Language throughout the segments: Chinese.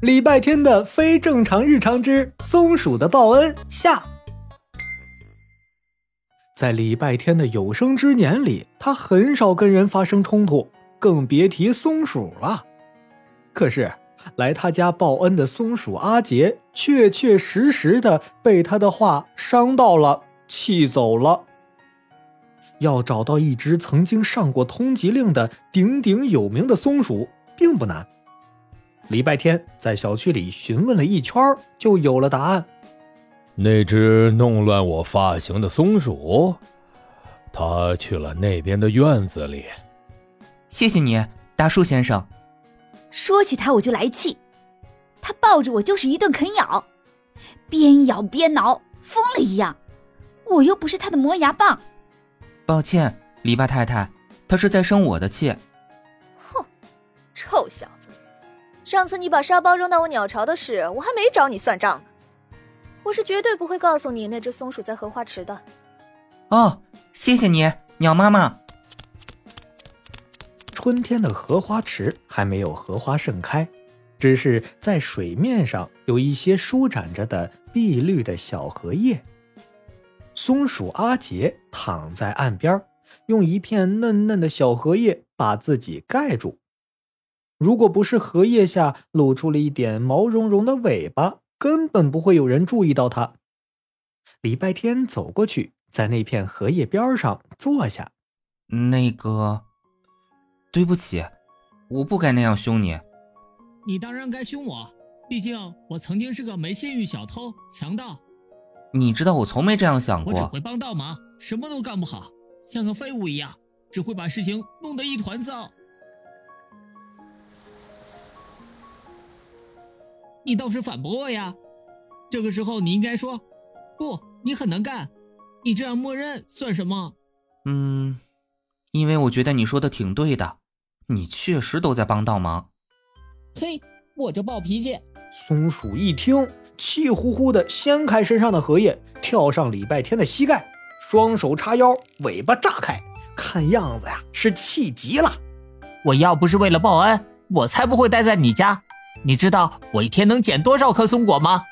礼拜天的非正常日常之松鼠的报恩下。在礼拜天的有生之年里，他很少跟人发生冲突，更别提松鼠了。可是，来他家报恩的松鼠阿杰，确确实实的被他的话伤到了，气走了。要找到一只曾经上过通缉令的鼎鼎有名的松鼠，并不难。礼拜天在小区里询问了一圈，就有了答案。那只弄乱我发型的松鼠，它去了那边的院子里。谢谢你，大树先生。说起它我就来气，它抱着我就是一顿啃咬，边咬边挠，疯了一样。我又不是它的磨牙棒。抱歉，篱笆太太，它是在生我的气。哼，臭小子。上次你把沙包扔到我鸟巢的事，我还没找你算账呢。我是绝对不会告诉你那只松鼠在荷花池的。哦，谢谢你，鸟妈妈。春天的荷花池还没有荷花盛开，只是在水面上有一些舒展着的碧绿的小荷叶。松鼠阿杰躺在岸边，用一片嫩嫩的小荷叶把自己盖住。如果不是荷叶下露出了一点毛茸茸的尾巴，根本不会有人注意到它。礼拜天走过去，在那片荷叶边上坐下。那个，对不起，我不该那样凶你。你当然该凶我，毕竟我曾经是个没信誉小偷强盗。你知道我从没这样想过。我只会帮倒忙，什么都干不好，像个废物一样，只会把事情弄得一团糟。你倒是反驳我呀！这个时候你应该说：“不，你很能干。”你这样默认算什么？嗯，因为我觉得你说的挺对的，你确实都在帮倒忙。嘿，我这暴脾气！松鼠一听，气呼呼的掀开身上的荷叶，跳上礼拜天的膝盖，双手叉腰，尾巴炸开，看样子呀是气急了。我要不是为了报恩，我才不会待在你家。你知道我一天能捡多少颗松果吗？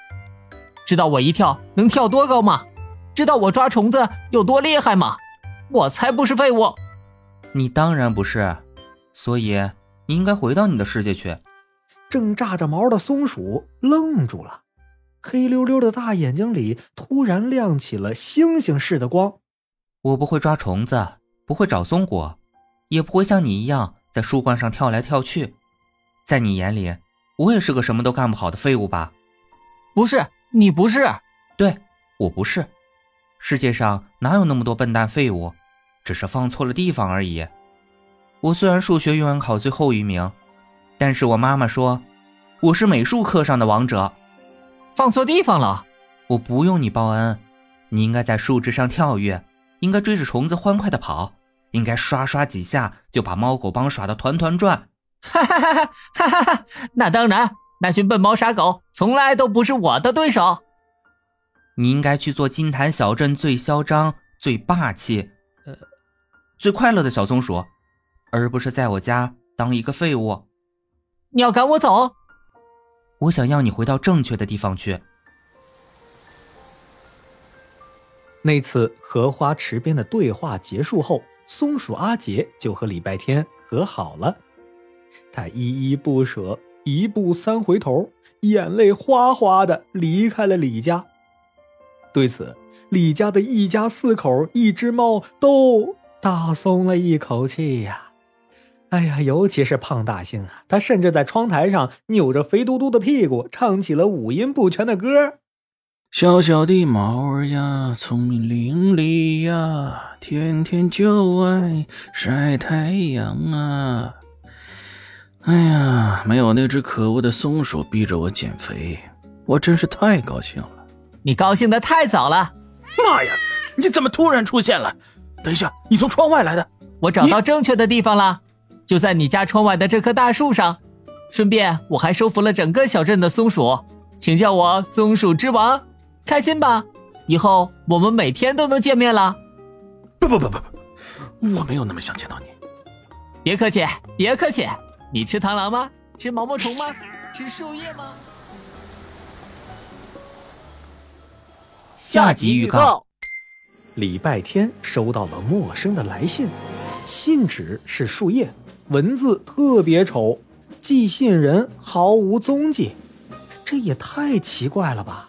知道我一跳能跳多高吗？知道我抓虫子有多厉害吗？我才不是废物！你当然不是，所以你应该回到你的世界去。正炸着毛的松鼠愣住了，黑溜溜的大眼睛里突然亮起了星星似的光。我不会抓虫子，不会找松果，也不会像你一样在树冠上跳来跳去。在你眼里。我也是个什么都干不好的废物吧？不是，你不是。对，我不是。世界上哪有那么多笨蛋废物？只是放错了地方而已。我虽然数学语文考最后一名，但是我妈妈说我是美术课上的王者。放错地方了。我不用你报恩，你应该在树枝上跳跃，应该追着虫子欢快的跑，应该刷刷几下就把猫狗帮耍的团团转。哈哈哈哈哈哈哈！那当然，那群笨猫傻狗从来都不是我的对手。你应该去做金坛小镇最嚣张、最霸气、呃，最快乐的小松鼠，而不是在我家当一个废物。你要赶我走？我想要你回到正确的地方去。那次荷花池边的对话结束后，松鼠阿杰就和礼拜天和好了。他依依不舍，一步三回头，眼泪哗哗的离开了李家。对此，李家的一家四口、一只猫都大松了一口气呀！哎呀，尤其是胖大星啊，他甚至在窗台上扭着肥嘟嘟的屁股，唱起了五音不全的歌：“小小的猫儿呀，聪明伶俐呀，天天就爱晒太阳啊。”哎呀，没有那只可恶的松鼠逼着我减肥，我真是太高兴了。你高兴的太早了。妈呀，你怎么突然出现了？等一下，你从窗外来的？我找到正确的地方了，就在你家窗外的这棵大树上。顺便，我还收服了整个小镇的松鼠，请叫我松鼠之王，开心吧？以后我们每天都能见面了。不不不不不，我没有那么想见到你。别客气，别客气。你吃螳螂吗？吃毛毛虫吗？吃树叶吗？下集预告：礼拜天收到了陌生的来信，信纸是树叶，文字特别丑，寄信人毫无踪迹，这也太奇怪了吧！